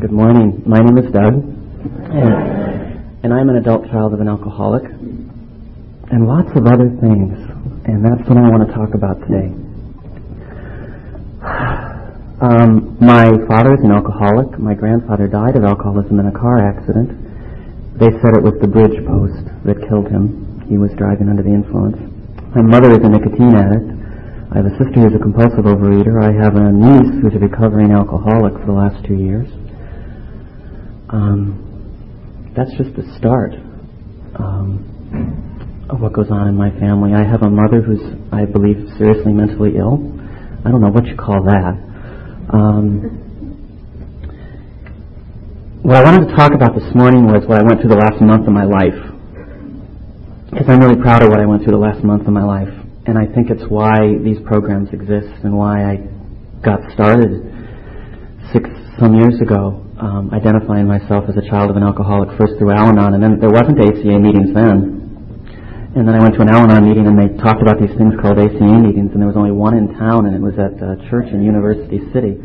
Good morning. My name is Doug, and, and I'm an adult child of an alcoholic, and lots of other things, and that's what I want to talk about today. Um, my father is an alcoholic. My grandfather died of alcoholism in a car accident. They said it was the bridge post that killed him. He was driving under the influence. My mother is a nicotine addict. I have a sister who's a compulsive overeater. I have a niece who's a recovering alcoholic for the last two years. Um, that's just the start um, of what goes on in my family. I have a mother who's, I believe, seriously mentally ill. I don't know what you call that. Um, what I wanted to talk about this morning was what I went through the last month of my life. Because I'm really proud of what I went through the last month of my life. And I think it's why these programs exist and why I got started six some years ago, um, identifying myself as a child of an alcoholic first through Al-Anon. And then there wasn't ACA meetings then. And then I went to an Al-Anon meeting and they talked about these things called ACA meetings and there was only one in town and it was at a church in University City.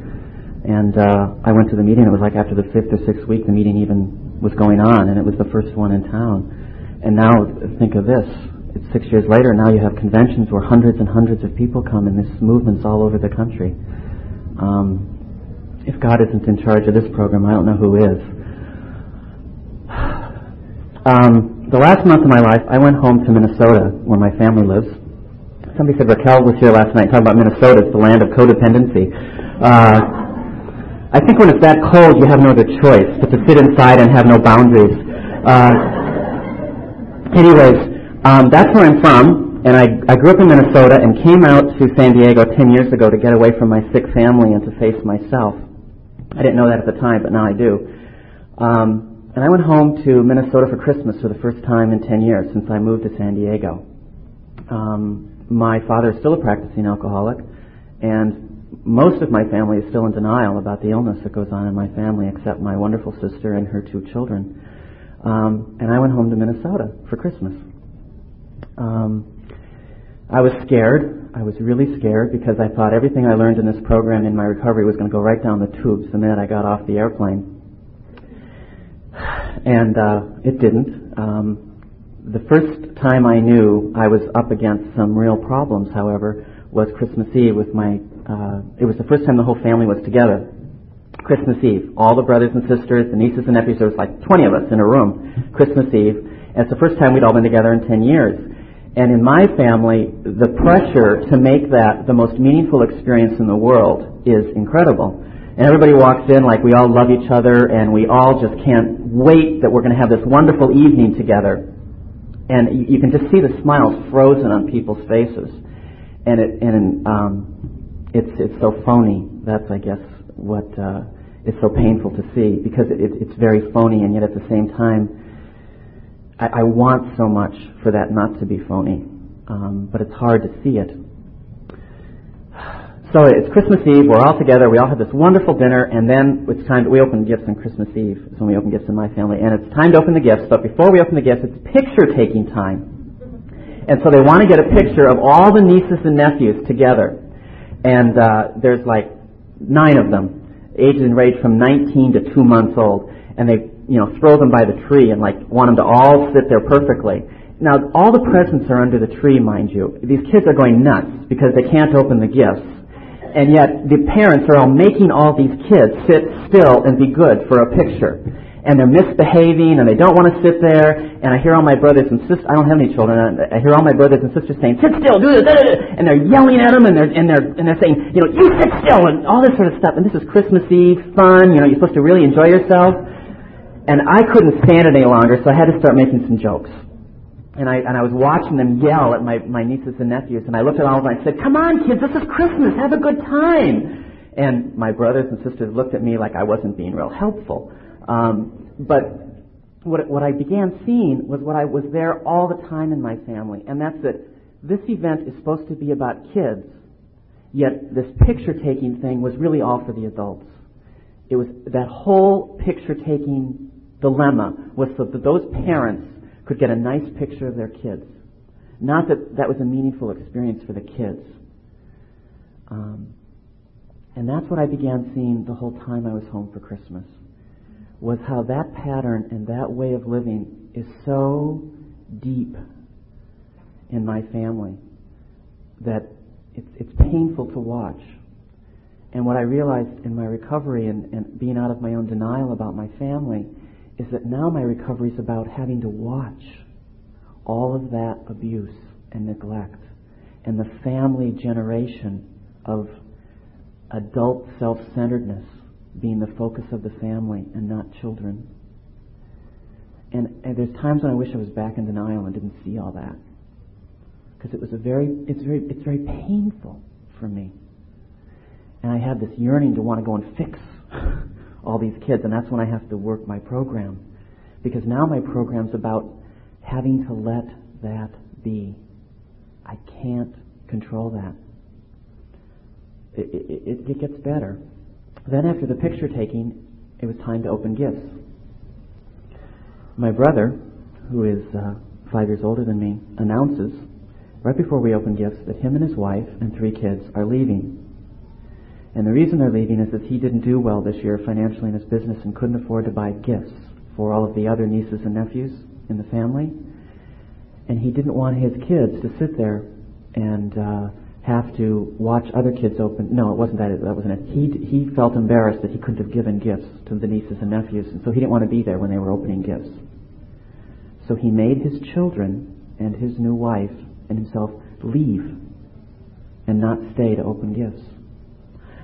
And uh, I went to the meeting. It was like after the fifth or sixth week the meeting even was going on and it was the first one in town. And now think of this. It's six years later. Now you have conventions where hundreds and hundreds of people come and this movement's all over the country. Um, if God isn't in charge of this program, I don't know who is. Um, the last month of my life, I went home to Minnesota, where my family lives. Somebody said Raquel was here last night talking about Minnesota. It's the land of codependency. Uh, I think when it's that cold, you have no other choice but to sit inside and have no boundaries. Uh, anyways, um, that's where I'm from, and I, I grew up in Minnesota and came out to San Diego 10 years ago to get away from my sick family and to face myself. I didn't know that at the time, but now I do. Um, and I went home to Minnesota for Christmas for the first time in 10 years since I moved to San Diego. Um, my father is still a practicing alcoholic, and most of my family is still in denial about the illness that goes on in my family, except my wonderful sister and her two children. Um, and I went home to Minnesota for Christmas. Um, I was scared. I was really scared because I thought everything I learned in this program in my recovery was going to go right down the tubes the minute I got off the airplane and uh, it didn't. Um, the first time I knew I was up against some real problems, however, was Christmas Eve with my. Uh, it was the first time the whole family was together. Christmas Eve, all the brothers and sisters, the nieces and nephews. There was like 20 of us in a room. Christmas Eve, and it's the first time we'd all been together in 10 years. And in my family, the pressure to make that the most meaningful experience in the world is incredible. And everybody walks in like we all love each other and we all just can't wait that we're going to have this wonderful evening together. And you can just see the smiles frozen on people's faces. And it, and, um, it's, it's so phony. That's, I guess, what, uh, is so painful to see because it, it's very phony and yet at the same time, I, I want so much for that not to be phony. Um, but it's hard to see it. So it's Christmas Eve. We're all together. We all have this wonderful dinner, and then it's time. We open gifts on Christmas Eve. It's when we open gifts in my family, and it's time to open the gifts. But before we open the gifts, it's picture taking time. And so they want to get a picture of all the nieces and nephews together, and uh, there's like nine of them, aged and range from 19 to two months old, and they you know throw them by the tree and like want them to all sit there perfectly. Now all the presents are under the tree, mind you. These kids are going nuts because they can't open the gifts and yet the parents are all making all these kids sit still and be good for a picture. And they're misbehaving and they don't want to sit there. And I hear all my brothers and sisters, I don't have any children, I hear all my brothers and sisters saying, sit still, do this, and they're yelling at them and they're, and they're, and they're saying, you know, you sit still and all this sort of stuff. And this is Christmas Eve, fun, you know, you're supposed to really enjoy yourself. And I couldn't stand it any longer, so I had to start making some jokes and I and I was watching them yell at my my nieces and nephews, and I looked at all of them and I said, "Come on, kids, this is Christmas. Have a good time." And my brothers and sisters looked at me like I wasn't being real helpful. Um, but what what I began seeing was what I was there all the time in my family, and that's that this event is supposed to be about kids, yet this picture taking thing was really all for the adults. It was that whole picture taking dilemma was so that those parents could get a nice picture of their kids. Not that that was a meaningful experience for the kids. Um, and that's what I began seeing the whole time I was home for Christmas. was how that pattern and that way of living is so deep in my family that it's, it's painful to watch. And what I realized in my recovery and, and being out of my own denial about my family is that now my recovery is about having to watch all of that abuse and neglect and the family generation of adult self-centeredness being the focus of the family and not children. And, and there's times when I wish I was back in denial and didn't see all that. Because it was a very, it's very, it's very painful for me. And I have this yearning to want to go and fix all these kids, and that's when I have to work my program. Because now my program's about having to let that be. I can't control that. It, it, it gets better. Then after the picture taking, it was time to open gifts. My brother, who is uh, five years older than me, announces right before we open gifts that him and his wife and three kids are leaving. And the reason they're leaving is that he didn't do well this year financially in his business and couldn't afford to buy gifts for all of the other nieces and nephews in the family. And he didn't want his kids to sit there and uh, have to watch other kids open. No, it wasn't that. That wasn't it. He he felt embarrassed that he couldn't have given gifts to the nieces and nephews, and so he didn't want to be there when they were opening gifts. So he made his children and his new wife and himself leave and not stay to open gifts.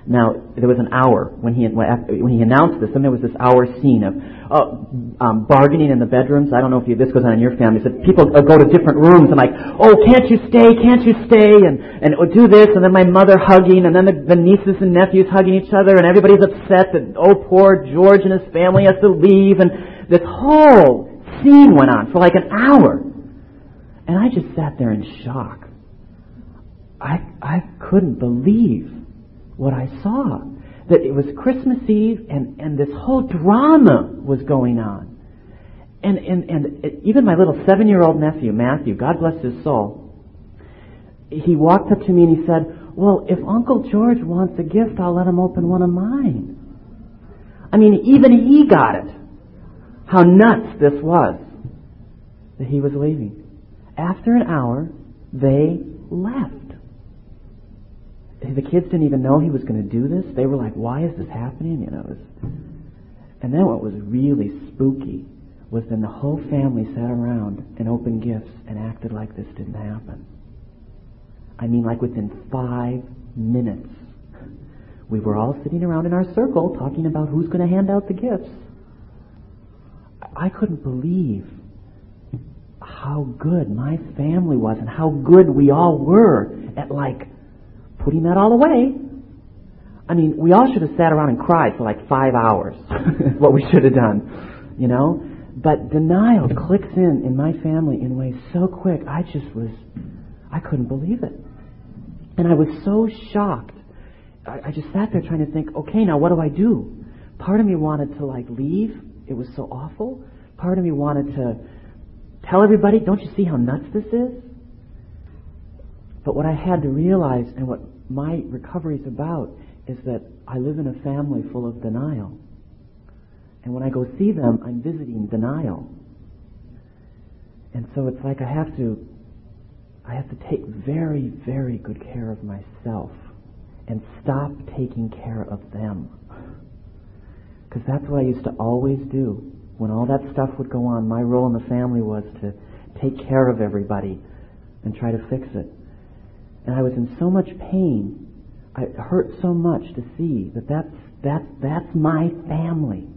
Now, there was an hour when he, when he announced this, and there was this hour scene of uh, um, bargaining in the bedrooms. I don't know if you, this goes on in your family. So people uh, go to different rooms and like, oh, can't you stay? Can't you stay? And, and oh, do this. And then my mother hugging, and then the, the nieces and nephews hugging each other, and everybody's upset that, oh, poor George and his family has to leave. And this whole scene went on for like an hour. And I just sat there in shock. I, I couldn't believe what I saw. That it was Christmas Eve and, and this whole drama was going on. And, and, and even my little seven year old nephew, Matthew, God bless his soul, he walked up to me and he said, Well, if Uncle George wants a gift, I'll let him open one of mine. I mean, even he got it. How nuts this was that he was leaving. After an hour, they left the kids didn't even know he was going to do this. They were like, "Why is this happening?" You know. Was, and then what was really spooky was then the whole family sat around and opened gifts and acted like this didn't happen. I mean, like within five minutes, we were all sitting around in our circle talking about who's going to hand out the gifts. I couldn't believe how good my family was and how good we all were at like putting that all away. I mean, we all should have sat around and cried for like five hours. what we should have done, you know. But denial clicks in in my family in ways so quick. I just was, I couldn't believe it, and I was so shocked. I, I just sat there trying to think, okay, now what do I do? Part of me wanted to like leave. It was so awful. Part of me wanted to tell everybody, don't you see how nuts this is? But what I had to realize and what my recovery is about is that I live in a family full of denial. And when I go see them, I'm visiting denial. And so it's like I have to I have to take very, very good care of myself and stop taking care of them. Because that's what I used to always do. When all that stuff would go on, my role in the family was to take care of everybody and try to fix it. And I was in so much pain. It hurt so much to see that that's, that's, that's my family.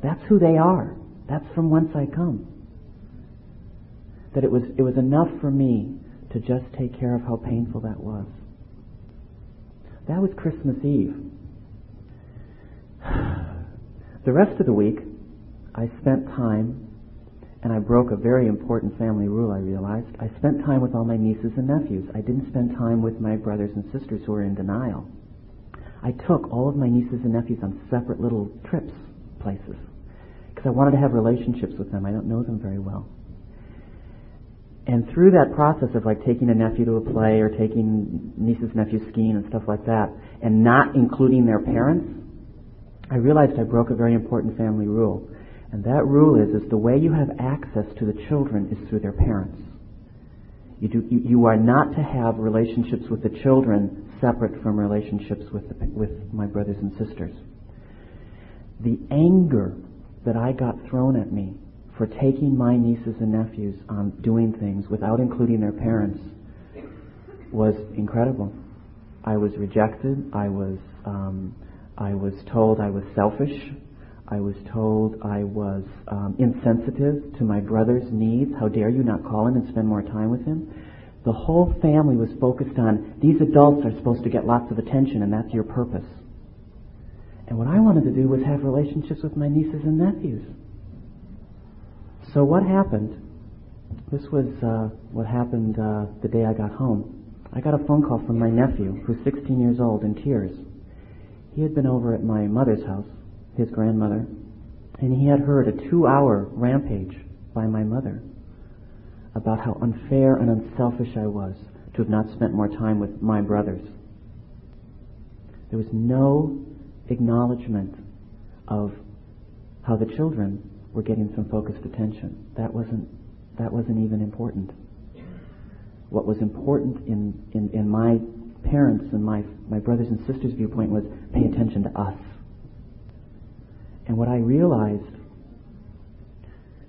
That's who they are. That's from whence I come. That it was, it was enough for me to just take care of how painful that was. That was Christmas Eve. The rest of the week, I spent time and I broke a very important family rule, I realized. I spent time with all my nieces and nephews. I didn't spend time with my brothers and sisters who were in denial. I took all of my nieces and nephews on separate little trips, places, because I wanted to have relationships with them. I don't know them very well. And through that process of like taking a nephew to a play or taking nieces and nephews skiing and stuff like that, and not including their parents, I realized I broke a very important family rule. And that rule is, is the way you have access to the children is through their parents. You, do, you, you are not to have relationships with the children separate from relationships with, the, with my brothers and sisters. The anger that I got thrown at me for taking my nieces and nephews on doing things without including their parents was incredible. I was rejected. I was um, I was told I was selfish. I was told I was um, insensitive to my brother's needs. How dare you not call him and spend more time with him? The whole family was focused on these adults are supposed to get lots of attention and that's your purpose. And what I wanted to do was have relationships with my nieces and nephews. So what happened? This was uh, what happened uh, the day I got home. I got a phone call from my nephew, who's 16 years old, in tears. He had been over at my mother's house his grandmother, and he had heard a two hour rampage by my mother about how unfair and unselfish I was to have not spent more time with my brothers. There was no acknowledgement of how the children were getting some focused attention. That wasn't, that wasn't even important. What was important in, in, in my parents and my, my brothers and sisters' viewpoint was pay attention to us. And what I realized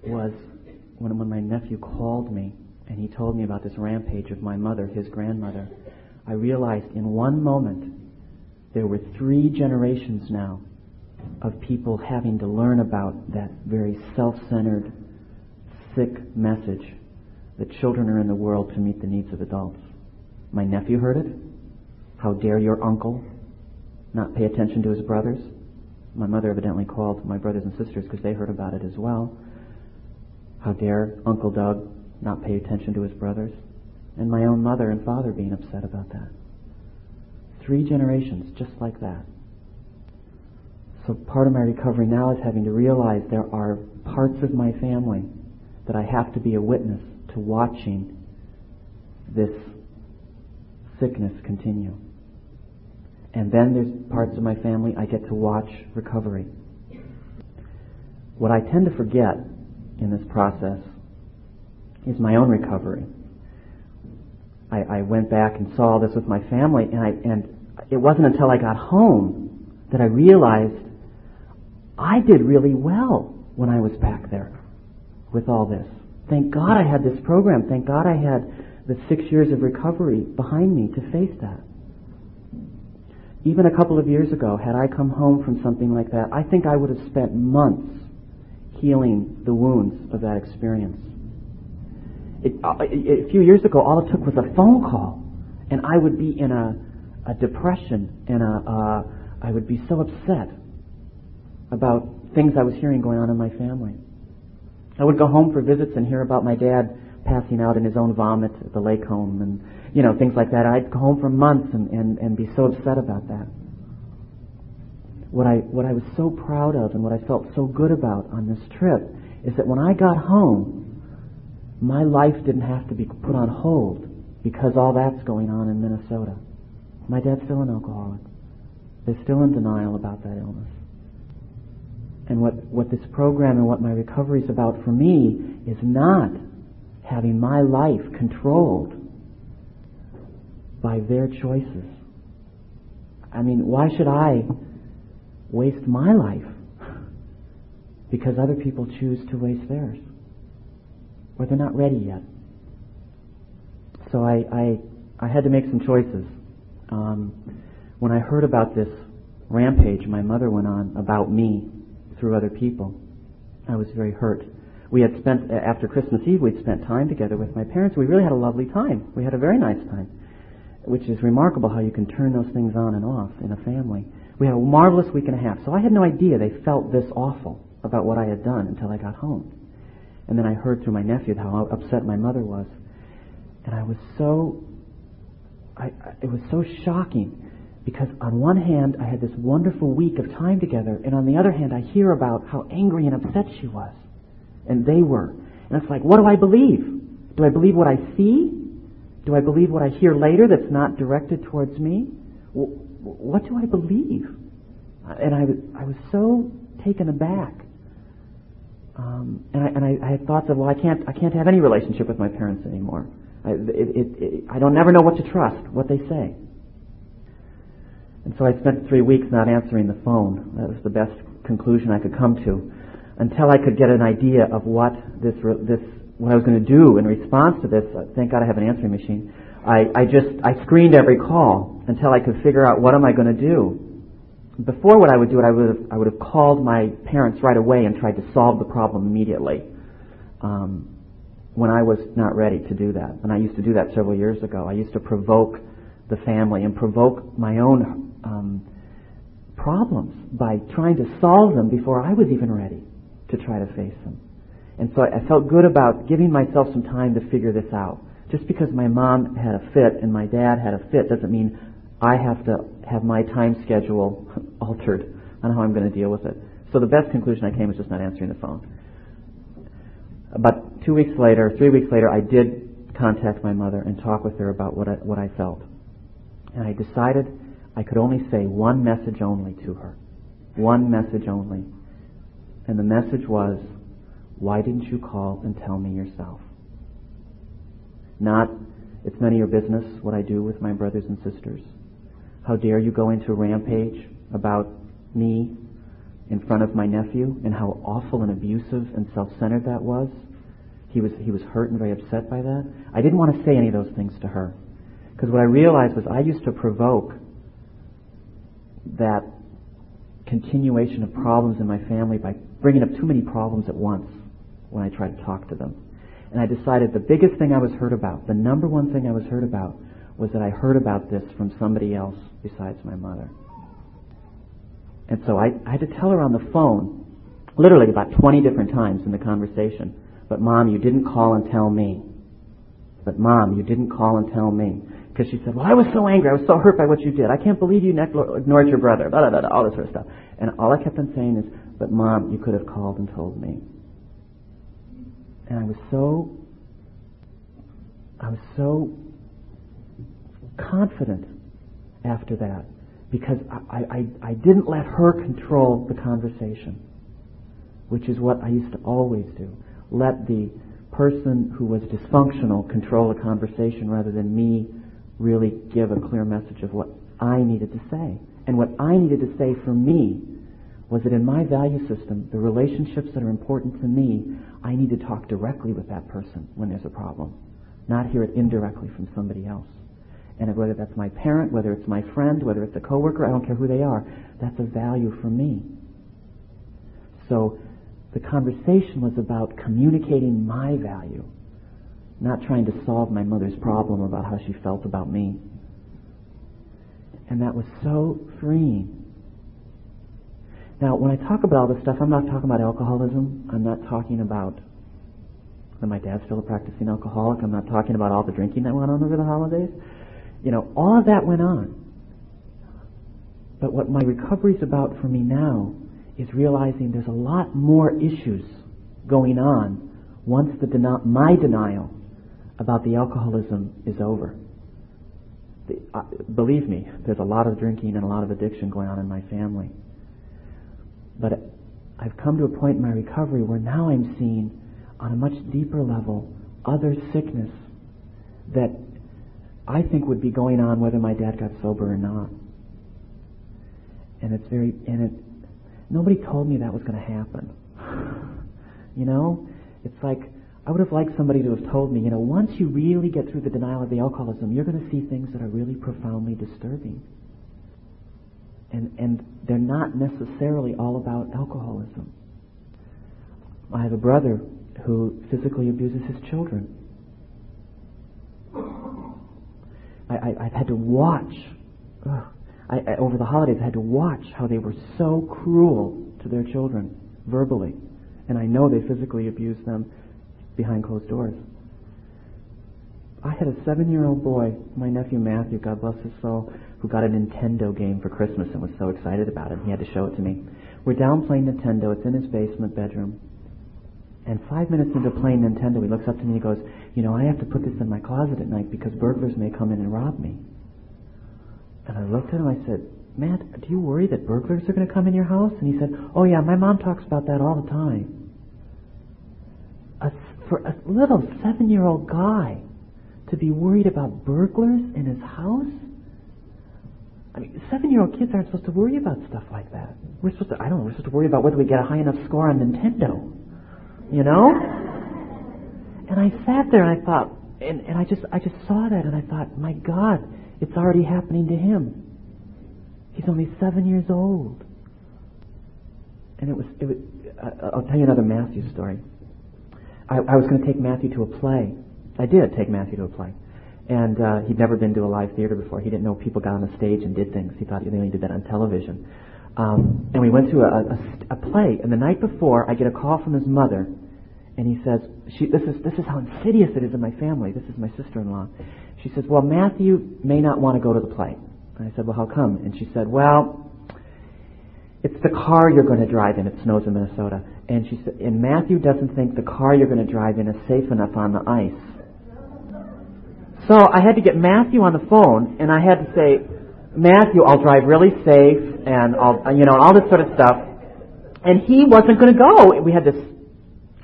was when, when my nephew called me and he told me about this rampage of my mother, his grandmother, I realized in one moment there were three generations now of people having to learn about that very self-centered, sick message that children are in the world to meet the needs of adults. My nephew heard it. How dare your uncle not pay attention to his brothers? My mother evidently called my brothers and sisters because they heard about it as well. How dare Uncle Doug not pay attention to his brothers? And my own mother and father being upset about that. Three generations just like that. So part of my recovery now is having to realize there are parts of my family that I have to be a witness to watching this sickness continue. And then there's parts of my family I get to watch recovery. What I tend to forget in this process is my own recovery. I, I went back and saw this with my family, and, I, and it wasn't until I got home that I realized I did really well when I was back there with all this. Thank God I had this program. Thank God I had the six years of recovery behind me to face that even a couple of years ago, had I come home from something like that, I think I would have spent months healing the wounds of that experience. It, uh, a few years ago, all it took was a phone call, and I would be in a, a depression, and a, I would be so upset about things I was hearing going on in my family. I would go home for visits and hear about my dad passing out in his own vomit at the lake home and you know, things like that. I'd go home for months and, and, and be so upset about that. What I, what I was so proud of and what I felt so good about on this trip is that when I got home, my life didn't have to be put on hold because all that's going on in Minnesota. My dad's still an alcoholic. They're still in denial about that illness. And what, what this program and what my recovery is about for me is not having my life controlled by their choices. I mean, why should I waste my life because other people choose to waste theirs? Or they're not ready yet. So I, I, I had to make some choices. Um, when I heard about this rampage my mother went on about me through other people, I was very hurt. We had spent, after Christmas Eve, we'd spent time together with my parents. We really had a lovely time. We had a very nice time which is remarkable how you can turn those things on and off in a family. We had a marvelous week and a half. So I had no idea they felt this awful about what I had done until I got home. And then I heard through my nephew how upset my mother was. And I was so, I, it was so shocking because on one hand I had this wonderful week of time together and on the other hand I hear about how angry and upset she was. And they were. And it's like, what do I believe? Do I believe what I see? Do I believe what I hear later that's not directed towards me? What do I believe? And I was, I was so taken aback. Um, and I, and I, I had thoughts of, well, I can't, I can't have any relationship with my parents anymore. I, it, it, it, I don't never know what to trust, what they say. And so I spent three weeks not answering the phone. That was the best conclusion I could come to until I could get an idea of what this, this, what I was going to do in response to this. Uh, thank God I have an answering machine. I, I just, I screened every call until I could figure out what am I going to do. Before what I would do, I would have, I would have called my parents right away and tried to solve the problem immediately. Um, when I was not ready to do that, and I used to do that several years ago, I used to provoke the family and provoke my own um, problems by trying to solve them before I was even ready to try to face them. And so I felt good about giving myself some time to figure this out. Just because my mom had a fit and my dad had a fit doesn't mean I have to have my time schedule altered on how I'm going to deal with it. So the best conclusion I came was just not answering the phone. About two weeks later, three weeks later, I did contact my mother and talk with her about what I, what I felt. And I decided I could only say one message only to her. One message only. And the message was, why didn't you call and tell me yourself? Not, it's none of your business what I do with my brothers and sisters. How dare you go into a rampage about me in front of my nephew and how awful and abusive and self-centered that was. He was, he was hurt and very upset by that. I didn't want to say any of those things to her. Because what I realized was I used to provoke that continuation of problems in my family by bringing up too many problems at once when I tried to talk to them. And I decided the biggest thing I was heard about, the number one thing I was heard about, was that I heard about this from somebody else besides my mother. And so I, I had to tell her on the phone, literally about 20 different times in the conversation, but mom, you didn't call and tell me. But mom, you didn't call and tell me. Because she said, well, I was so angry. I was so hurt by what you did. I can't believe you ignored your brother. Blah, blah, blah, all this sort of stuff. And all I kept on saying is, but mom, you could have called and told me. And I was so, I was so confident after that because I, I, I didn't let her control the conversation, which is what I used to always do. Let the person who was dysfunctional control the conversation rather than me really give a clear message of what I needed to say. And what I needed to say for me was that in my value system, the relationships that are important to me, I need to talk directly with that person when there's a problem, not hear it indirectly from somebody else. And whether that's my parent, whether it's my friend, whether it's a coworker, I don't care who they are, that's a value for me. So the conversation was about communicating my value not trying to solve my mother's problem about how she felt about me. And that was so freeing. Now, when I talk about all this stuff, I'm not talking about alcoholism. I'm not talking about that my dad's still a practicing alcoholic. I'm not talking about all the drinking that went on over the holidays. You know, all of that went on. But what my recovery is about for me now is realizing there's a lot more issues going on once the den- my denial about the alcoholism is over. The, uh, believe me, there's a lot of drinking and a lot of addiction going on in my family. But I've come to a point in my recovery where now I'm seeing on a much deeper level other sickness that I think would be going on whether my dad got sober or not. And it's very, and it, nobody told me that was going to happen. You know, it's like I would have liked somebody to have told me, you know, once you really get through the denial of the alcoholism, you're going to see things that are really profoundly disturbing. And, and they're not necessarily all about alcoholism. I have a brother who physically abuses his children. I, I, have had to watch, I, I, over the holidays, I had to watch how they were so cruel to their children verbally. And I know they physically abuse them behind closed doors. I had a seven year old boy, my nephew Matthew, God bless his soul, who got a Nintendo game for Christmas and was so excited about it. He had to show it to me. We're down playing Nintendo. It's in his basement bedroom. And five minutes into playing Nintendo, he looks up to me and he goes, You know, I have to put this in my closet at night because burglars may come in and rob me. And I looked at him, I said, Matt, do you worry that burglars are going to come in your house? And he said, Oh yeah, my mom talks about that all the time. A, for a little seven-year-old guy to be worried about burglars in his house? I mean, seven-year-old kids aren't supposed to worry about stuff like that. We're supposed to, I don't know, we're supposed to worry about whether we get a high enough score on Nintendo. You know? And I sat there and I thought, and, and I just, I just saw that and I thought, my God, it's already happening to him. He's only seven years old. And it was, it was uh, I'll tell you another Matthew story. I, I was going to take Matthew to a play. I did take Matthew to a play. And uh, he'd never been to a live theater before. He didn't know people got on the stage and did things. He thought they only did that on television. Um, and we went to a, a, a play. And the night before, I get a call from his mother, and he says, she, "This is this is how insidious it is in my family. This is my sister-in-law." She says, "Well, Matthew may not want to go to the play." And I said, "Well, how come?" And she said, "Well, it's the car you're going to drive in. It snows in Minnesota." And she said, "And Matthew doesn't think the car you're going to drive in is safe enough on the ice." So I had to get Matthew on the phone, and I had to say, Matthew, I'll drive really safe, and I'll, you know, all this sort of stuff. And he wasn't going to go. We had this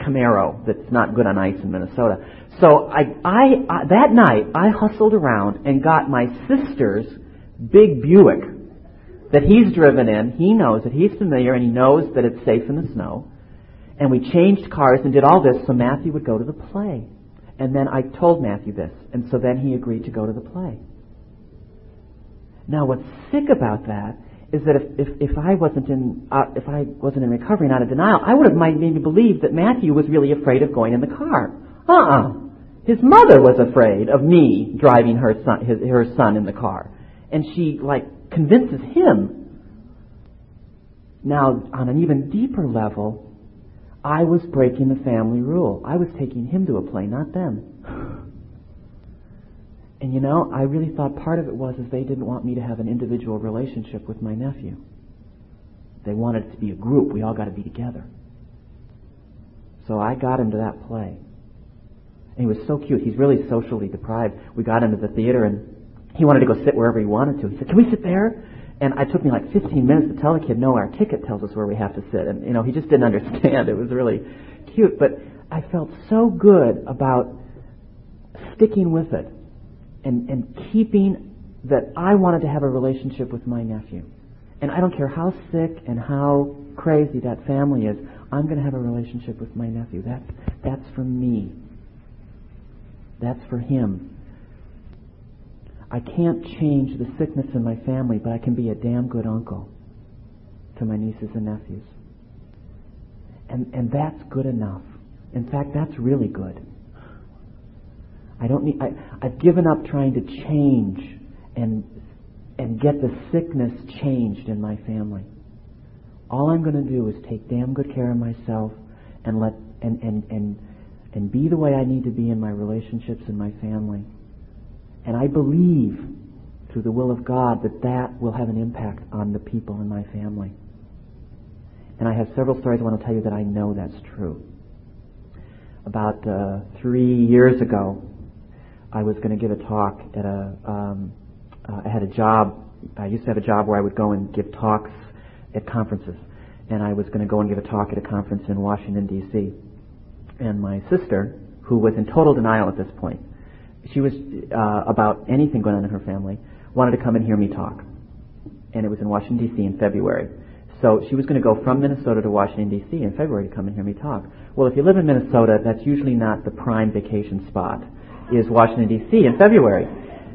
Camaro that's not good on ice in Minnesota. So I, I, I, that night, I hustled around and got my sister's big Buick that he's driven in. He knows that He's familiar, and he knows that it's safe in the snow. And we changed cars and did all this so Matthew would go to the play. And then I told Matthew this, and so then he agreed to go to the play. Now, what's sick about that is that if, if, if I wasn't in uh, if I wasn't in recovery, not in denial, I would have made me believe that Matthew was really afraid of going in the car. Uh-uh. His mother was afraid of me driving her son, his, her son in the car, and she like convinces him. Now, on an even deeper level, I was breaking the family rule. I was taking him to a play, not them. And you know, I really thought part of it was is they didn't want me to have an individual relationship with my nephew. They wanted it to be a group. We all got to be together. So I got him to that play. And he was so cute. He's really socially deprived. We got into the theater and he wanted to go sit wherever he wanted to. He said, Can we sit there? And it took me like 15 minutes to tell the kid, no, our ticket tells us where we have to sit. And, you know, he just didn't understand. It was really cute. But I felt so good about sticking with it and, and keeping that I wanted to have a relationship with my nephew. And I don't care how sick and how crazy that family is, I'm going to have a relationship with my nephew. That's, that's for me. That's for him. I can't change the sickness in my family, but I can be a damn good uncle to my nieces and nephews. And, and that's good enough. In fact, that's really good. I don't need, I, I've given up trying to change and, and get the sickness changed in my family. All I'm going to do is take damn good care of myself and let, and, and, and, and be the way I need to be in my relationships and my family. And I believe through the will of God that that will have an impact on the people in my family. And I have several stories I want to tell you that I know that's true. About uh, three years ago, I was going to give a talk at a. Um, uh, I had a job. I used to have a job where I would go and give talks at conferences, and I was going to go and give a talk at a conference in Washington D.C. And my sister, who was in total denial at this point, she was uh, about anything going on in her family, wanted to come and hear me talk. And it was in Washington, D.C. in February. So she was going to go from Minnesota to Washington, D.C. in February to come and hear me talk. Well, if you live in Minnesota, that's usually not the prime vacation spot, is Washington, D.C. in February.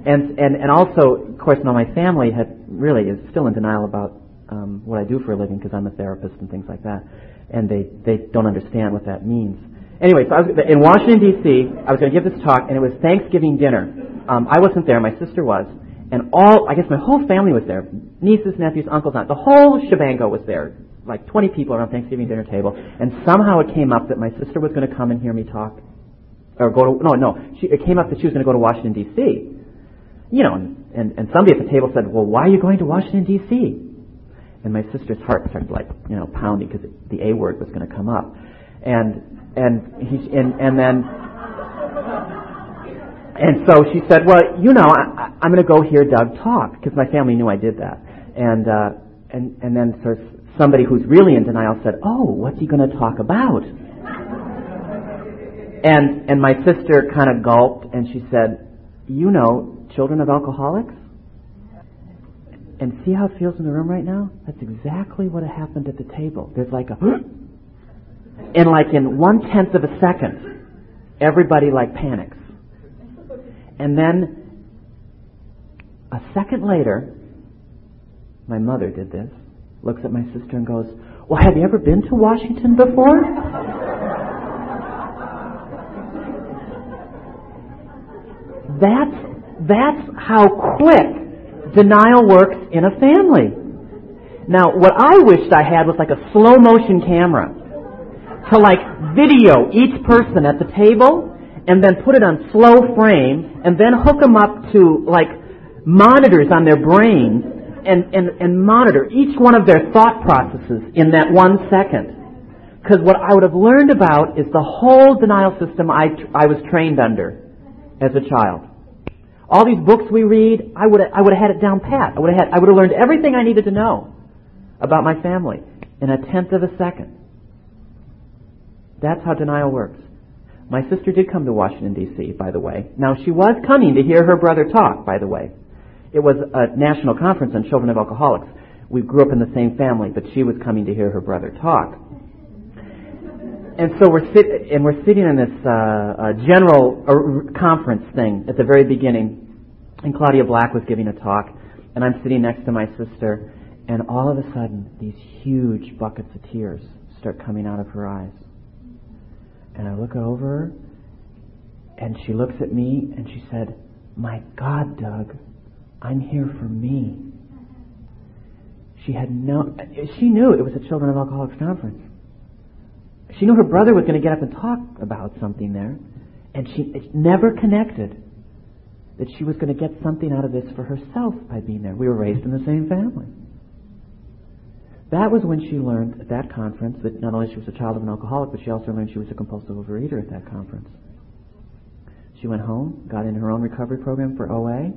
And, and, and also, of course, now my family had really is still in denial about um, what I do for a living because I'm a therapist and things like that. And they, they don't understand what that means. Anyway, so I was in Washington D.C. I was going to give this talk, and it was Thanksgiving dinner. Um, I wasn't there; my sister was, and all I guess my whole family was there: nieces, nephews, uncles, aunts. The whole shebango was there, like 20 people around Thanksgiving dinner table. And somehow it came up that my sister was going to come and hear me talk, or go to no, no. She, it came up that she was going to go to Washington D.C. You know, and, and and somebody at the table said, "Well, why are you going to Washington D.C.?" And my sister's heart started like you know pounding because the A word was going to come up, and and he and and then and so she said, well, you know, I, I'm going to go hear Doug talk because my family knew I did that. And, uh, and, and then of somebody who's really in denial said, oh, what's he going to talk about? and, and my sister kind of gulped and she said, you know, children of alcoholics? And see how it feels in the room right now? That's exactly what happened at the table. There's like a, and like in one tenth of a second, everybody like panics. And then a second later, my mother did this, looks at my sister and goes, Well, have you ever been to Washington before? that's, that's how quick denial works in a family. Now, what I wished I had was like a slow motion camera to like video each person at the table and then put it on slow frame and then hook them up to like monitors on their brains and, and, and monitor each one of their thought processes in that one second. Because what I would have learned about is the whole denial system I, I was trained under as a child. All these books we read, I would have, I would have had it down pat. I would have had, I would have learned everything I needed to know about my family in a tenth of a second. That's how denial works. My sister did come to Washington, D.C., by the way. Now, she was coming to hear her brother talk, by the way. It was a national conference on children of alcoholics. We grew up in the same family, but she was coming to hear her brother talk. And so we're sit and we're sitting in this uh, uh, general uh, conference thing at the very beginning, and Claudia Black was giving a talk, and I'm sitting next to my sister, and all of a sudden these huge buckets of tears start coming out of her eyes. And I look over and she looks at me, and she said, My God, Doug, I'm here for me. She had no, she knew it was a Children of Alcoholics conference. She knew her brother was going to get up and talk about something there, and she never connected that she was going to get something out of this for herself by being there. We were raised in the same family. That was when she learned at that conference that not only she was a child of an alcoholic, but she also learned she was a compulsive overeater at that conference. She went home, got in her own recovery program for OA,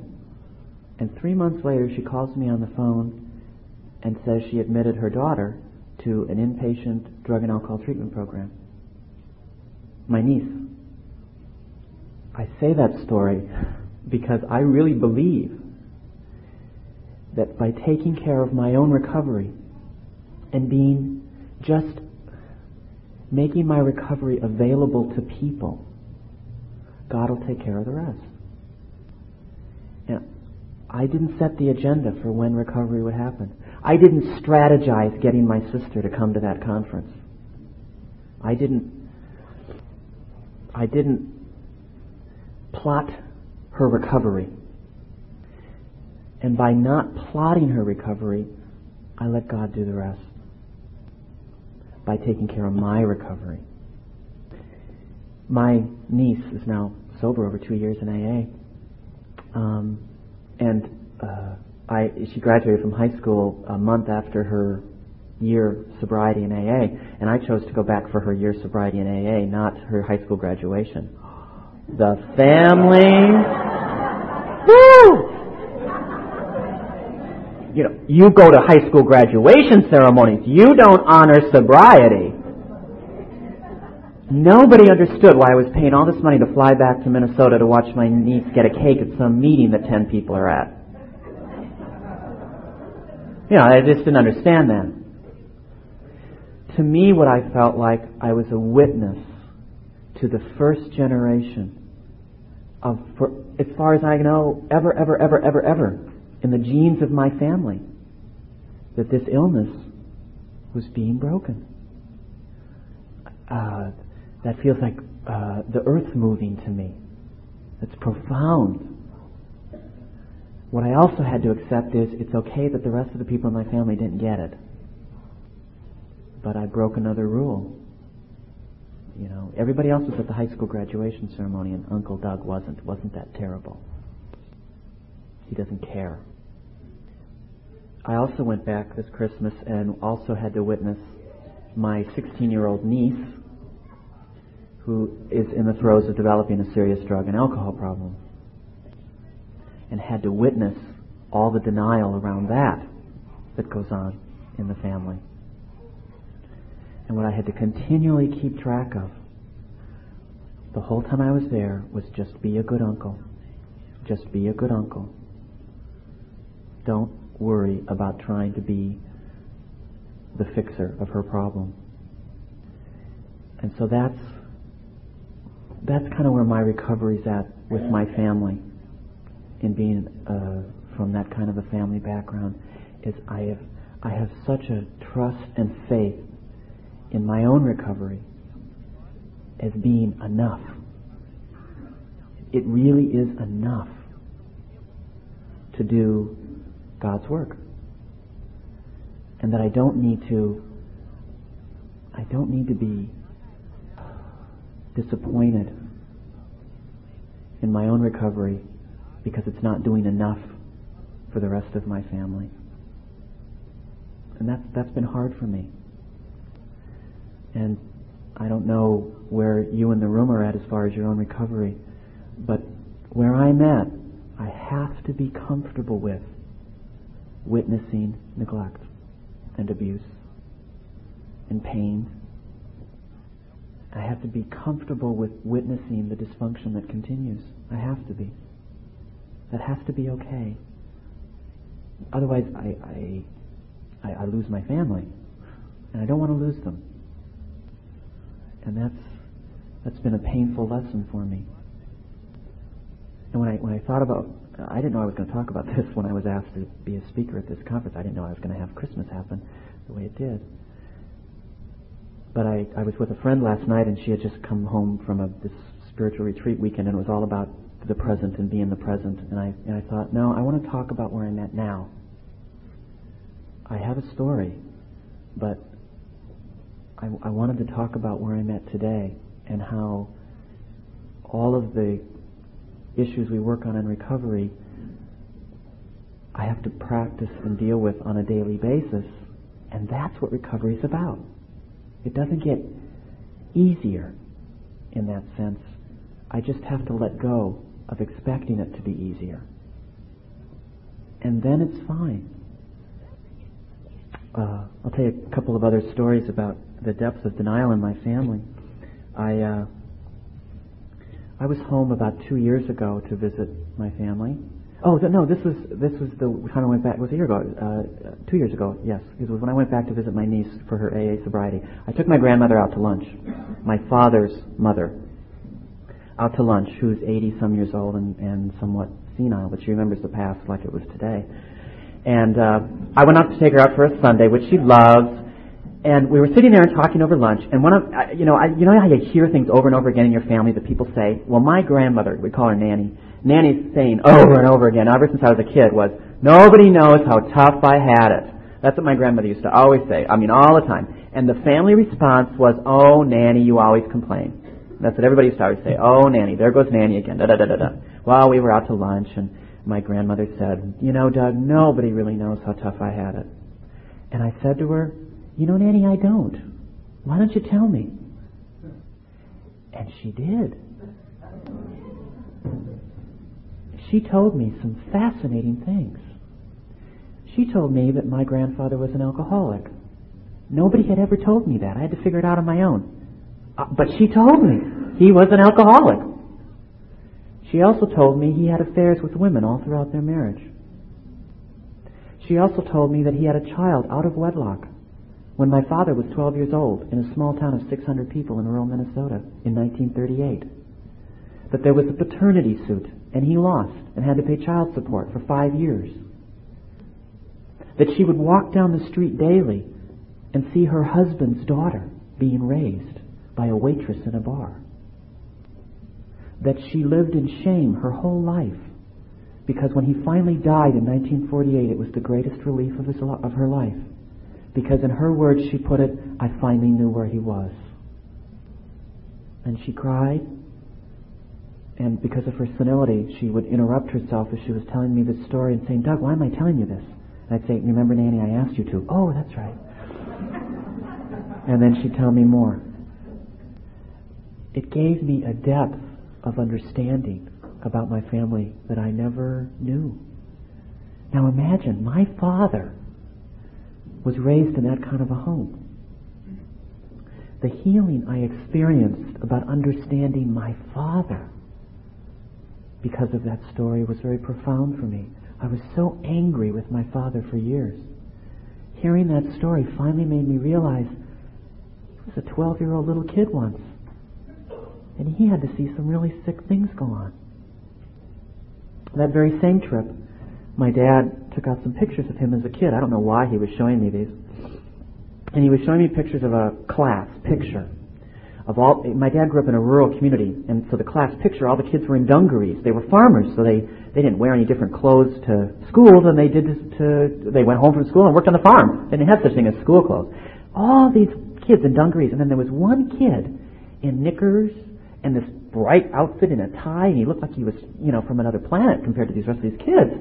and three months later she calls me on the phone and says she admitted her daughter to an inpatient drug and alcohol treatment program. My niece. I say that story because I really believe that by taking care of my own recovery, and being just making my recovery available to people, God will take care of the rest. And I didn't set the agenda for when recovery would happen. I didn't strategize getting my sister to come to that conference. I didn't I didn't plot her recovery. And by not plotting her recovery, I let God do the rest by taking care of my recovery. My niece is now sober over two years in AA, um, and uh, I she graduated from high school a month after her year sobriety in AA, and I chose to go back for her year sobriety in AA, not her high school graduation. The family, you know, you go to high school graduation ceremonies. You don't honor sobriety. Nobody understood why I was paying all this money to fly back to Minnesota to watch my niece get a cake at some meeting that 10 people are at. You know, I just didn't understand that. To me, what I felt like, I was a witness to the first generation of, for, as far as I know, ever, ever, ever, ever, ever, in the genes of my family that this illness was being broken. Uh, that feels like uh, the earth moving to me. That's profound. What I also had to accept is it's okay that the rest of the people in my family didn't get it. But I broke another rule. You know, everybody else was at the high school graduation ceremony and Uncle Doug wasn't. Wasn't that terrible? He doesn't care. I also went back this Christmas and also had to witness my 16 year old niece who is in the throes of developing a serious drug and alcohol problem and had to witness all the denial around that. that goes on in the family. And what I had to continually keep track of the whole time I was there was just be a good uncle. Just be a good uncle. Don't worry about trying to be the fixer of her problem. And so that's that's kind of where my recovery's at with my family in being uh, from that kind of a family background is I have I have such a trust and faith in my own recovery as being enough. It really is enough to do God's work. And that I don't need to I don't need to be disappointed in my own recovery because it's not doing enough for the rest of my family. And that's, that's been hard for me. And I don't know where you in the room are at as far as your own recovery, but where I'm at, I have to be comfortable with witnessing neglect and abuse and pain. I have to be comfortable with witnessing the dysfunction that continues. I have to be. That has to be okay. Otherwise, I, I, I, I lose my family, and I don't want to lose them. And that's that's been a painful lesson for me. And when I when I thought about, I didn't know I was going to talk about this when I was asked to be a speaker at this conference. I didn't know I was going to have Christmas happen the way it did. But I, I was with a friend last night, and she had just come home from a this spiritual retreat weekend, and it was all about the present and being the present. And I, and I thought, no, I want to talk about where I'm at now. I have a story, but I, I wanted to talk about where I'm at today and how all of the issues we work on in recovery I have to practice and deal with on a daily basis. And that's what recovery is about. It doesn't get easier in that sense. I just have to let go of expecting it to be easier. And then it's fine. Uh, I'll tell you a couple of other stories about the depth of denial in my family. I uh, I was home about two years ago to visit my family. Oh no, this was this was the time I went back. It was a year ago, uh, two years ago. Yes, it was when I went back to visit my niece for her AA sobriety. I took my grandmother out to lunch, my father's mother, out to lunch, who's 80 some years old and, and somewhat senile, but she remembers the past like it was today. And uh, I went out to take her out for a Sunday, which she loves. And we were sitting there and talking over lunch. And one of, you know, I, you know how you hear things over and over again in your family that people say. Well, my grandmother, we call her Nanny. Nanny's saying over and over again, ever since I was a kid, was nobody knows how tough I had it. That's what my grandmother used to always say. I mean, all the time. And the family response was, "Oh, Nanny, you always complain." That's what everybody used to always say. Oh, Nanny, there goes Nanny again. Da da da da da. Well, we were out to lunch, and my grandmother said, "You know, Doug, nobody really knows how tough I had it." And I said to her, "You know, Nanny, I don't. Why don't you tell me?" And she did. She told me some fascinating things. She told me that my grandfather was an alcoholic. Nobody had ever told me that. I had to figure it out on my own. Uh, but she told me he was an alcoholic. She also told me he had affairs with women all throughout their marriage. She also told me that he had a child out of wedlock when my father was 12 years old in a small town of 600 people in rural Minnesota in 1938. That there was a paternity suit and he lost and had to pay child support for five years. That she would walk down the street daily and see her husband's daughter being raised by a waitress in a bar. That she lived in shame her whole life because when he finally died in 1948, it was the greatest relief of, his, of her life. Because in her words, she put it, I finally knew where he was. And she cried, and because of her senility, she would interrupt herself as she was telling me this story and saying, Doug, why am I telling you this? And I'd say, Remember, Nanny, I asked you to. Oh, that's right. and then she'd tell me more it gave me a depth of understanding about my family that I never knew. Now imagine my father was raised in that kind of a home. The healing I experienced about understanding my father because of that story was very profound for me. I was so angry with my father for years. Hearing that story finally made me realize he was a 12 year old little kid once. And he had to see some really sick things go on. That very same trip, my dad took out some pictures of him as a kid. I don't know why he was showing me these. And he was showing me pictures of a class picture of all. My dad grew up in a rural community, and so the class picture, all the kids were in dungarees. They were farmers, so they they didn't wear any different clothes to school than they did to. They went home from school and worked on the farm. They didn't have such thing as school clothes. All these kids in dungarees, and then there was one kid in knickers and this bright outfit and a tie, and he looked like he was, you know, from another planet compared to these rest of these kids.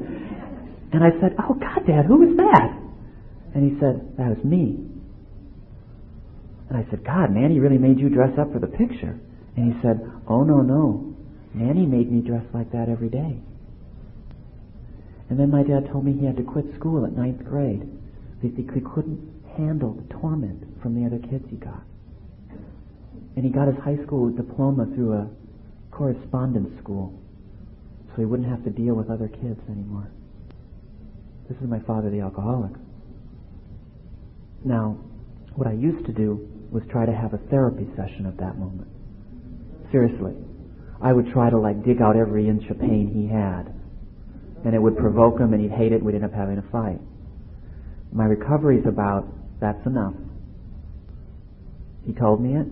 And I said, "Oh God, Dad, who was that?" And he said, "That was me." And I said, God, Nanny really made you dress up for the picture. And he said, Oh, no, no. Nanny made me dress like that every day. And then my dad told me he had to quit school at ninth grade because he couldn't handle the torment from the other kids he got. And he got his high school diploma through a correspondence school so he wouldn't have to deal with other kids anymore. This is my father, the alcoholic. Now, what I used to do was try to have a therapy session at that moment. Seriously. I would try to like dig out every inch of pain he had. And it would provoke him and he'd hate it we'd end up having a fight. My recovery is about, that's enough. He told me it.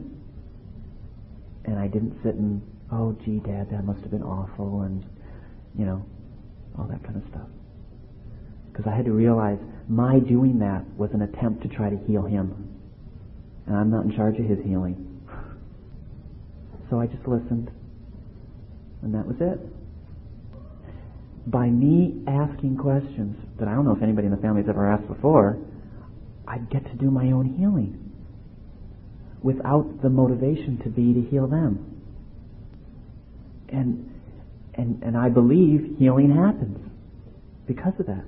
And I didn't sit and, oh gee dad, that must have been awful and, you know, all that kind of stuff. Because I had to realize my doing that was an attempt to try to heal him and I'm not in charge of his healing. So I just listened, and that was it. By me asking questions that I don't know if anybody in the family has ever asked before, I get to do my own healing without the motivation to be to heal them. And and and I believe healing happens because of that.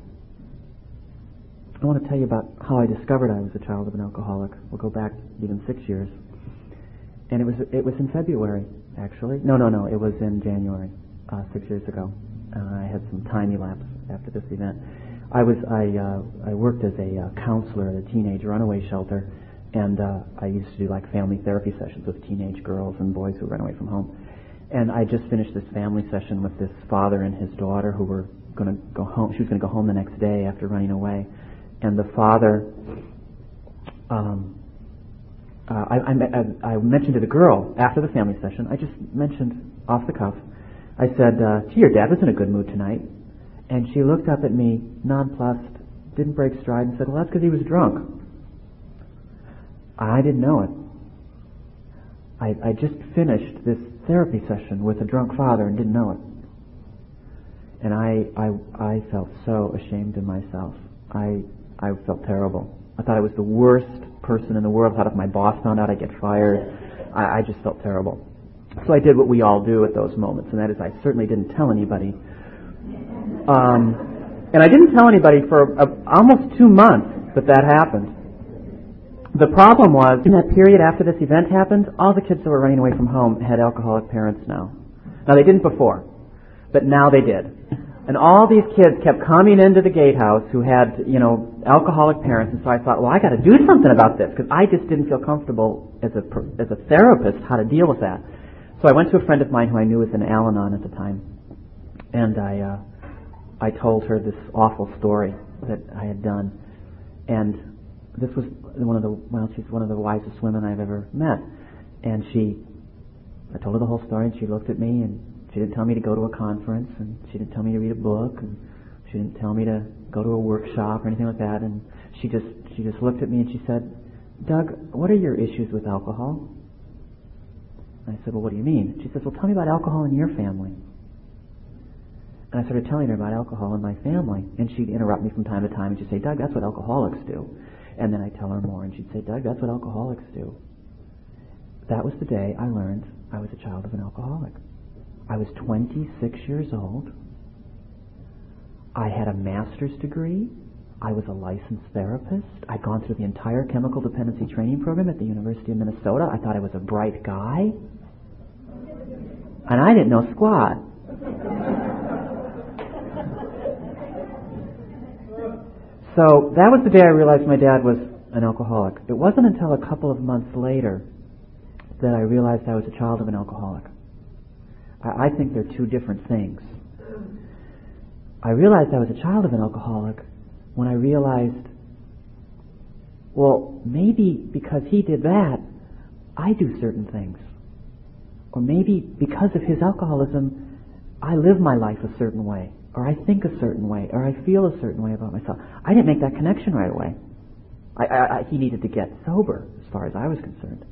I want to tell you about how I discovered I was a child of an alcoholic. We'll go back even six years. And it was it was in February, actually. No, no, no. It was in January, uh, six years ago. Uh, I had some time elapse after this event. I was I uh, I worked as a uh, counselor at a teenage runaway shelter, and uh, I used to do like family therapy sessions with teenage girls and boys who ran away from home. And I just finished this family session with this father and his daughter who were going to go home. She was going to go home the next day after running away and the father. Um, uh, I, I, I, mentioned to the girl after the family session. I just mentioned off the cuff. I said, uh, "Gee, your dad was in a good mood tonight," and she looked up at me, nonplussed, didn't break stride, and said, "Well, that's because he was drunk." I didn't know it. I, I just finished this therapy session with a drunk father and didn't know it. And I, I, I felt so ashamed of myself. I, I felt terrible. I thought I was the worst person in the world. I thought if my boss found out, I'd get fired. I, I just felt terrible. So I did what we all do at those moments, and that is I certainly didn't tell anybody. Um, and I didn't tell anybody for a, almost two months that that happened. The problem was, in that period after this event happened, all the kids that were running away from home had alcoholic parents now. Now they didn't before, but now they did. And all these kids kept coming into the gatehouse who had, you know, alcoholic parents. And so I thought, well, I got to do something about this because I just didn't feel comfortable as a as a therapist how to deal with that. So I went to a friend of mine who I knew was in Al-Anon at the time, and I uh, I told her this awful story that I had done, and this was one of the well, she's one of the wisest women I've ever met, and she, I told her the whole story, and she looked at me and she didn't tell me to go to a conference, and she didn't tell me to read a book, and she didn't tell me to go to a workshop or anything like that. And she just she just looked at me and she said, "Doug, what are your issues with alcohol?" And I said, "Well, what do you mean?" She says, "Well, tell me about alcohol in your family." And I started telling her about alcohol in my family, and she'd interrupt me from time to time and she'd say, "Doug, that's what alcoholics do." And then I'd tell her more, and she'd say, "Doug, that's what alcoholics do." That was the day I learned I was a child of an alcoholic. I was 26 years old. I had a master's degree. I was a licensed therapist. I'd gone through the entire chemical dependency training program at the University of Minnesota. I thought I was a bright guy. And I didn't know squat. So that was the day I realized my dad was an alcoholic. It wasn't until a couple of months later that I realized I was a child of an alcoholic. I, think they're two different things. I realized I was a child of an alcoholic when I realized, well, maybe because he did that, I do certain things. Or maybe because of his alcoholism, I live my life a certain way, or I think a certain way, or I feel a certain way about myself. I didn't make that connection right away. I, I, I, he needed to get sober, as far as I was concerned.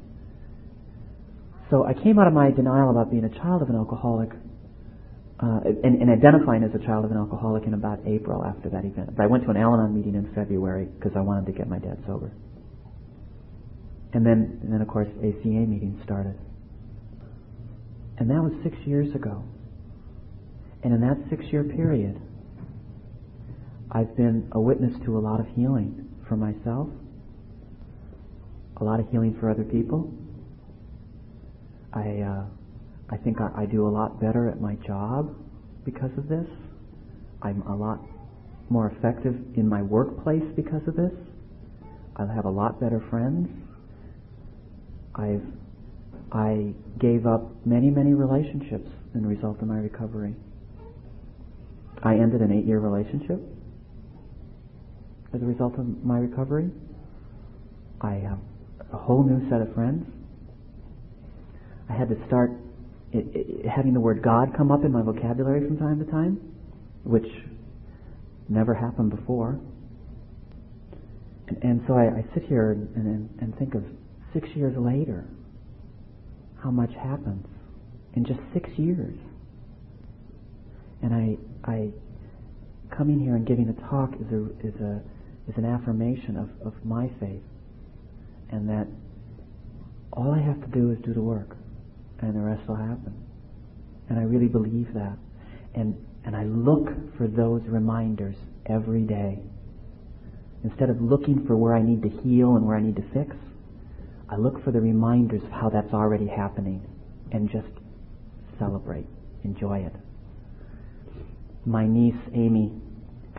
So I came out of my denial about being a child of an alcoholic uh, and, and, identifying as a child of an alcoholic in about April after that event. But I went to an Al-Anon meeting in February because I wanted to get my dad sober. And then, and then of course, ACA meetings started. And that was six years ago. And in that six-year period, I've been a witness to a lot of healing for myself, a lot of healing for other people, I uh, I think I, I do a lot better at my job because of this. I'm a lot more effective in my workplace because of this. I have a lot better friends. I've I gave up many many relationships in the result of my recovery. I ended an eight year relationship as a result of my recovery. I have a whole new set of friends. I had to start it, it, having the word God come up in my vocabulary from time to time, which never happened before. And, and so I, I, sit here and, and, and think of six years later, how much happens in just six years. And I, I coming here and giving a talk is a is a is an affirmation of, of my faith, and that all I have to do is do the work and the rest will happen. And I really believe that. And, and I look for those reminders every day. Instead of looking for where I need to heal and where I need to fix, I look for the reminders of how that's already happening and just celebrate, enjoy it. My niece, Amy,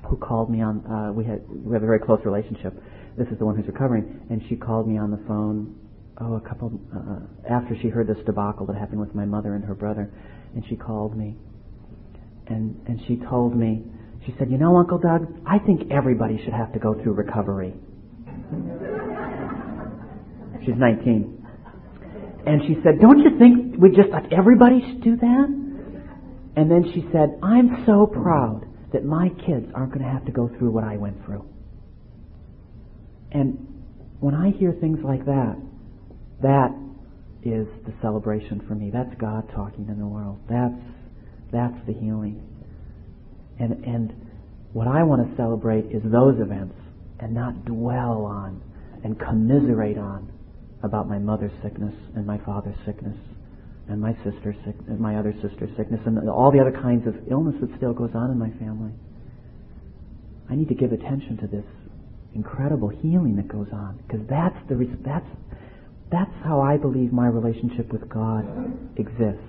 who called me on, uh, we had, we have a very close relationship. This is the one who's recovering, and she called me on the phone oh, a couple uh, after she heard this debacle that happened with my mother and her brother, and she called me, and and she told me, she said, you know, Uncle Doug, I think everybody should have to go through recovery. She's 19, and she said, don't you think we just like everybody should do that? And then she said, I'm so proud that my kids aren't going to have to go through what I went through. And when I hear things like that, that is the celebration for me. That's God talking in the world. That's that's the healing. And and what I want to celebrate is those events and not dwell on and commiserate on about my mother's sickness and my father's sickness and my sister's sick, and my other sister's sickness and all the other kinds of illness that still goes on in my family. I need to give attention to this incredible healing that goes on because that's the that's that's how I believe my relationship with God exists.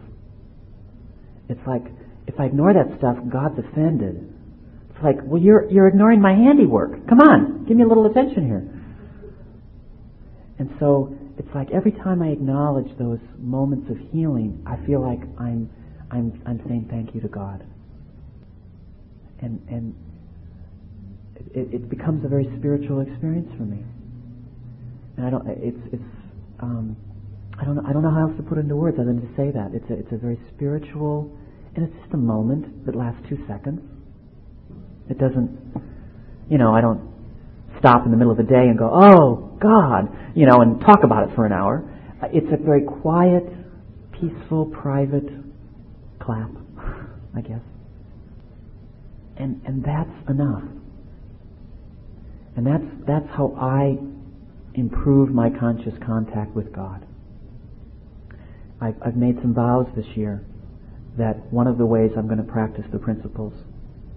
It's like, if I ignore that stuff, God's offended. It's like, well, you're, you're ignoring my handiwork. Come on, give me a little attention here. And so, it's like every time I acknowledge those moments of healing, I feel like I'm, I'm, I'm saying thank you to God. And, and it, it becomes a very spiritual experience for me. And I don't, it's, it's, um, I don't know, I don't know how else to put into words other than to say that. It's a, it's a very spiritual, and it's just a moment that lasts two seconds. It doesn't, you know, I don't stop in the middle of the day and go, oh, God, you know, and talk about it for an hour. It's a very quiet, peaceful, private clap, I guess. And, and that's enough. And that's, that's how I improve my conscious contact with God. I've, I've made some vows this year that one of the ways I'm going to practice the principles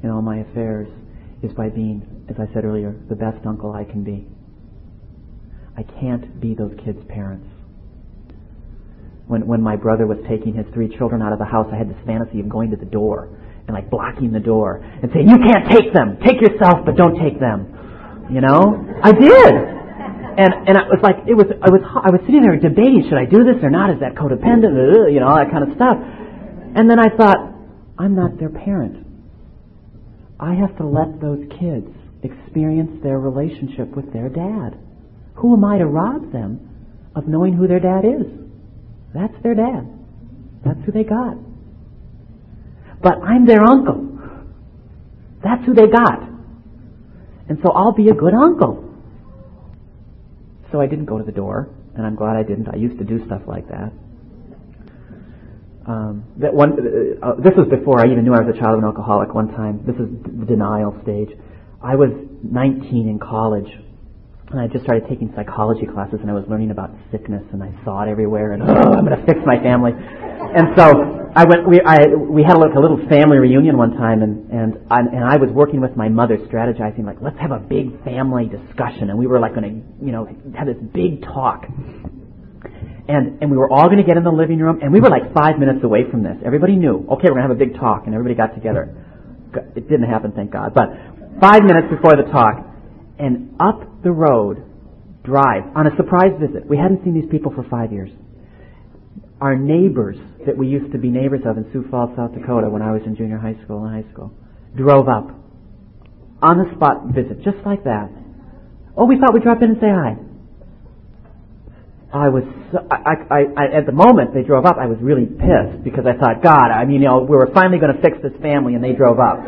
in all my affairs is by being, as I said earlier, the best uncle I can be. I can't be those kids' parents. When, when my brother was taking his three children out of the house, I had this fantasy of going to the door and like blocking the door and saying, you can't take them! Take yourself, but don't take them. You know? I did! And, and it was like, it was, I was, I was sitting there debating, should I do this or not? Is that codependent? You know, all that kind of stuff. And then I thought, I'm not their parent. I have to let those kids experience their relationship with their dad. Who am I to rob them of knowing who their dad is? That's their dad. That's who they got. But I'm their uncle. That's who they got. And so I'll be a good uncle. So I didn't go to the door, and I'm glad I didn't. I used to do stuff like that. Um, that one, uh, uh, this was before I even knew I was a child of an alcoholic. One time, this is the denial stage. I was 19 in college, and I just started taking psychology classes, and I was learning about sickness, and I saw it everywhere, and oh, I'm going to fix my family. And so I went. We I we had a, like a little family reunion one time, and and I, and I was working with my mother, strategizing like let's have a big family discussion, and we were like going to you know have this big talk. And, and we were all going to get in the living room, and we were like five minutes away from this. Everybody knew, okay, we're going to have a big talk, and everybody got together. It didn't happen, thank God. But five minutes before the talk, and up the road, drive, on a surprise visit. We hadn't seen these people for five years. Our neighbors that we used to be neighbors of in Sioux Falls, South Dakota when I was in junior high school and high school, drove up. On the spot visit, just like that. Oh, we thought we'd drop in and say hi. I was, so, I, I, I, at the moment they drove up, I was really pissed because I thought, God, I mean, you know, we were finally going to fix this family and they drove up.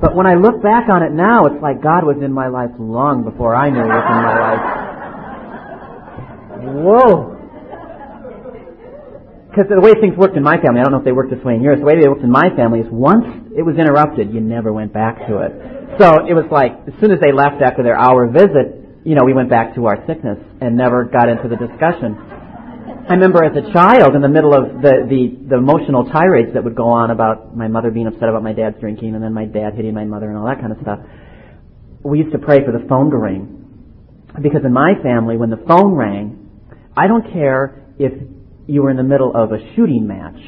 But when I look back on it now, it's like God was in my life long before I knew He was in my life. Whoa. Because the way things worked in my family, I don't know if they worked this way in yours, the way they worked in my family is once it was interrupted, you never went back to it. So it was like, as soon as they left after their hour visit, you know, we went back to our sickness and never got into the discussion. I remember as a child, in the middle of the, the, the emotional tirades that would go on about my mother being upset about my dad's drinking and then my dad hitting my mother and all that kind of stuff, we used to pray for the phone to ring. Because in my family, when the phone rang, I don't care if you were in the middle of a shooting match.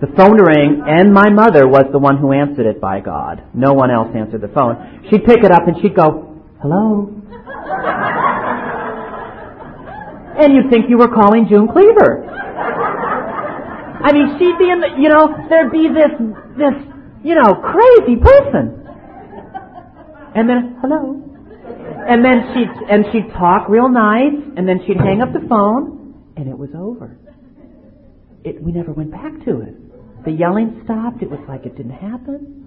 The phone rang, and my mother was the one who answered it by God. No one else answered the phone. She'd pick it up and she'd go, hello? and you'd think you were calling June Cleaver. I mean, she'd be in the, you know, there'd be this, this, you know, crazy person. And then, hello. And then she'd, and she'd talk real nice, and then she'd hang up the phone, and it was over. It, we never went back to it. The yelling stopped. It was like it didn't happen.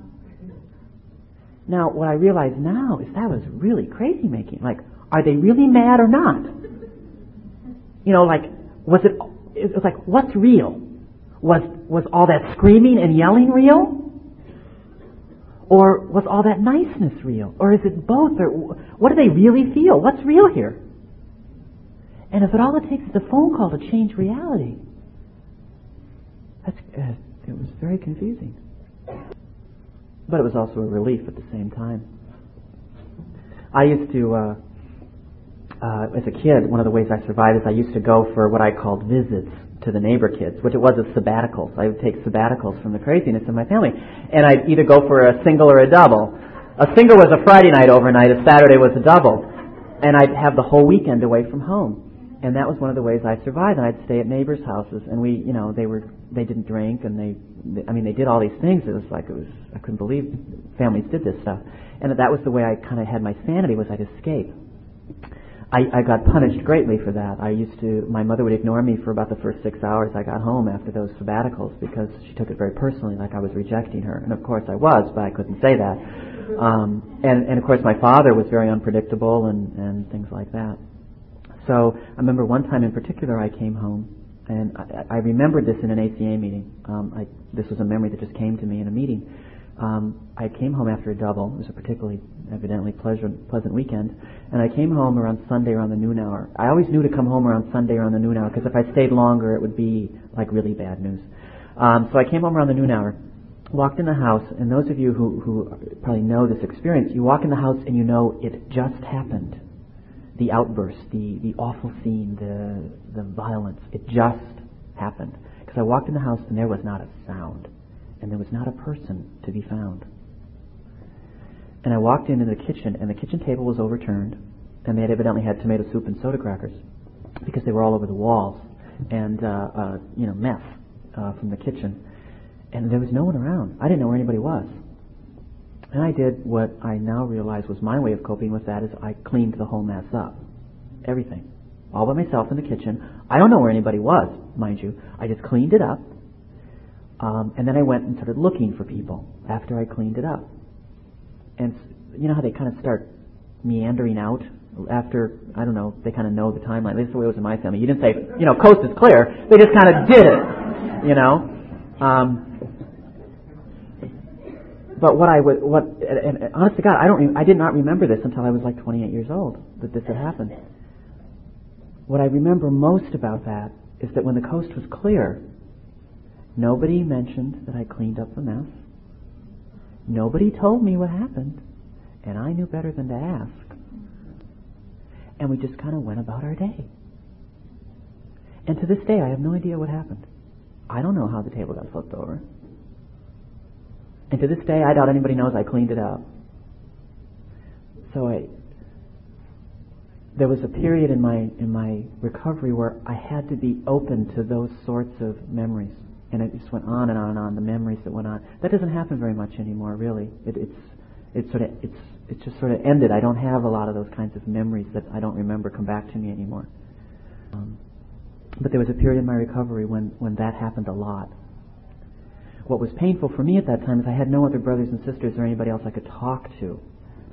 Now, what I realize now is that was really crazy making. Like, are they really mad or not? You know, like, was it, it was like, what's real? Was, was all that screaming and yelling real? Or was all that niceness real? Or is it both? Or what do they really feel? What's real here? And if it all it takes is a phone call to change reality, that's, uh, it was very confusing. But it was also a relief at the same time. I used to, uh, uh, as a kid, one of the ways I survived is I used to go for what I called visits to the neighbor kids, which it was as sabbaticals. I would take sabbaticals from the craziness of my family. And I'd either go for a single or a double. A single was a Friday night overnight, a Saturday was a double. And I'd have the whole weekend away from home. And that was one of the ways I survived. And I'd stay at neighbors' houses, and we, you know, they were, they didn't drink, and they, they, I mean, they did all these things. It was like it was, I couldn't believe families did this stuff. And that was the way I kind of had my sanity was I'd escape. I, I got punished greatly for that. I used to, my mother would ignore me for about the first six hours I got home after those sabbaticals because she took it very personally, like I was rejecting her. And of course I was, but I couldn't say that. Um, and, and of course my father was very unpredictable and, and things like that. So I remember one time in particular I came home and I, I remembered this in an ACA meeting. Um, I, this was a memory that just came to me in a meeting um, I came home after a double. It was a particularly, evidently pleasant, pleasant weekend. And I came home around Sunday around the noon hour. I always knew to come home around Sunday around the noon hour because if I stayed longer, it would be like really bad news. Um, so I came home around the noon hour, walked in the house, and those of you who, who probably know this experience, you walk in the house and you know it just happened. The outburst, the, the awful scene, the, the violence, it just happened. Because I walked in the house and there was not a sound, and there was not a person to be found. And I walked into the kitchen, and the kitchen table was overturned, and they had evidently had tomato soup and soda crackers because they were all over the walls, and uh, uh, you know mess uh, from the kitchen and there was no one around. I didn't know where anybody was. And I did what I now realize was my way of coping with that is I cleaned the whole mess up. Everything. All by myself in the kitchen. I don't know where anybody was, mind you. I just cleaned it up. Um, and then I went and started looking for people after I cleaned it up. And you know how they kind of start meandering out after, I don't know, they kind of know the timeline. This is the way it was in my family. You didn't say, you know, coast is clear. They just kind of did it, you know. Um, but what I would, what, and, and honest to God, I don't, I did not remember this until I was like 28 years old that this had happened. What I remember most about that is that when the coast was clear, nobody mentioned that I cleaned up the mess. Nobody told me what happened, and I knew better than to ask. And we just kind of went about our day. And to this day, I have no idea what happened. I don't know how the table got flipped over. And to this day, I doubt anybody knows I cleaned it up. So I, there was a period in my in my recovery where I had to be open to those sorts of memories, and it just went on and on and on. The memories that went on. That doesn't happen very much anymore, really. It, it's it's sort of it's it's just sort of ended. I don't have a lot of those kinds of memories that I don't remember come back to me anymore. Um, but there was a period in my recovery when when that happened a lot, what was painful for me at that time is I had no other brothers and sisters or anybody else I could talk to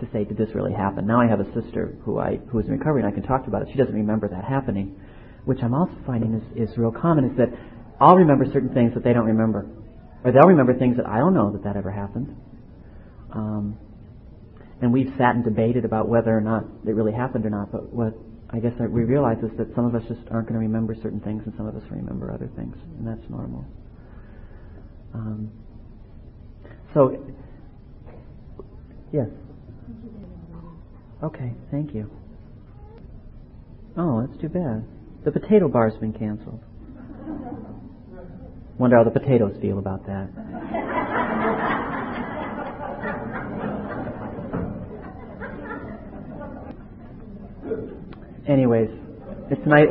to say, did this really happen? Now I have a sister who I who is in recovery and I can talk to about it. She doesn't remember that happening, which I'm also finding is, is real common. Is that I'll remember certain things that they don't remember, or they'll remember things that I don't know that that ever happened. Um, and we've sat and debated about whether or not it really happened or not. But what I guess we realize is that some of us just aren't going to remember certain things, and some of us remember other things, and that's normal. Um, so, yes. Okay, thank you. Oh, that's too bad. The potato bar's been canceled. Wonder how the potatoes feel about that. Anyways, it's nice.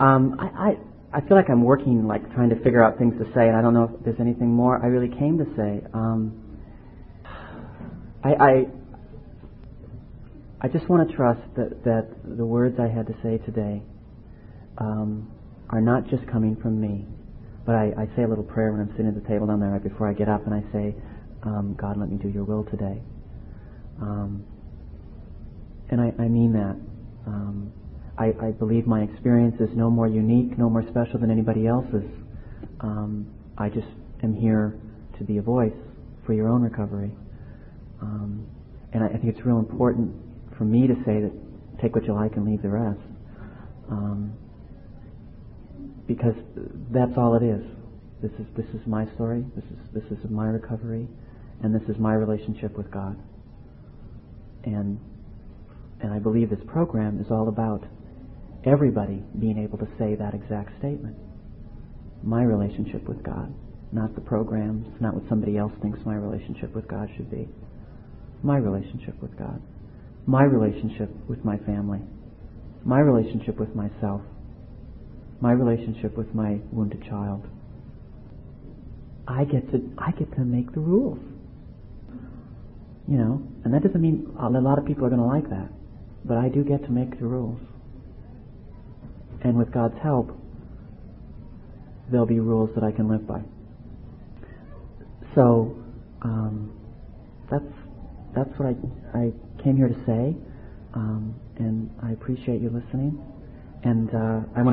um, I, I I feel like I'm working, like trying to figure out things to say, and I don't know if there's anything more I really came to say. Um, I, I, I just want to trust that, that the words I had to say today um, are not just coming from me, but I, I say a little prayer when I'm sitting at the table down there right before I get up, and I say, um, God, let me do your will today. Um, and I, I mean that. Um, I, I believe my experience is no more unique, no more special than anybody else's. Um, I just am here to be a voice for your own recovery. Um, and I, I, think it's real important for me to say that take what you like and leave the rest. Um, because that's all it is. This is this is my story. This is this is my recovery, and this is my relationship with God. And and I believe this program is all about everybody being able to say that exact statement. My relationship with God, not the programs, not what somebody else thinks my relationship with God should be. My relationship with God. My relationship with my family. My relationship with myself. My relationship with my wounded child. I get to I get to make the rules. You know, and that doesn't mean a lot of people are going to like that, but I do get to make the rules and with God's help, there'll be rules that I can live by. So um, that's that's what I I came here to say, um, and I appreciate you listening. And uh, I want to.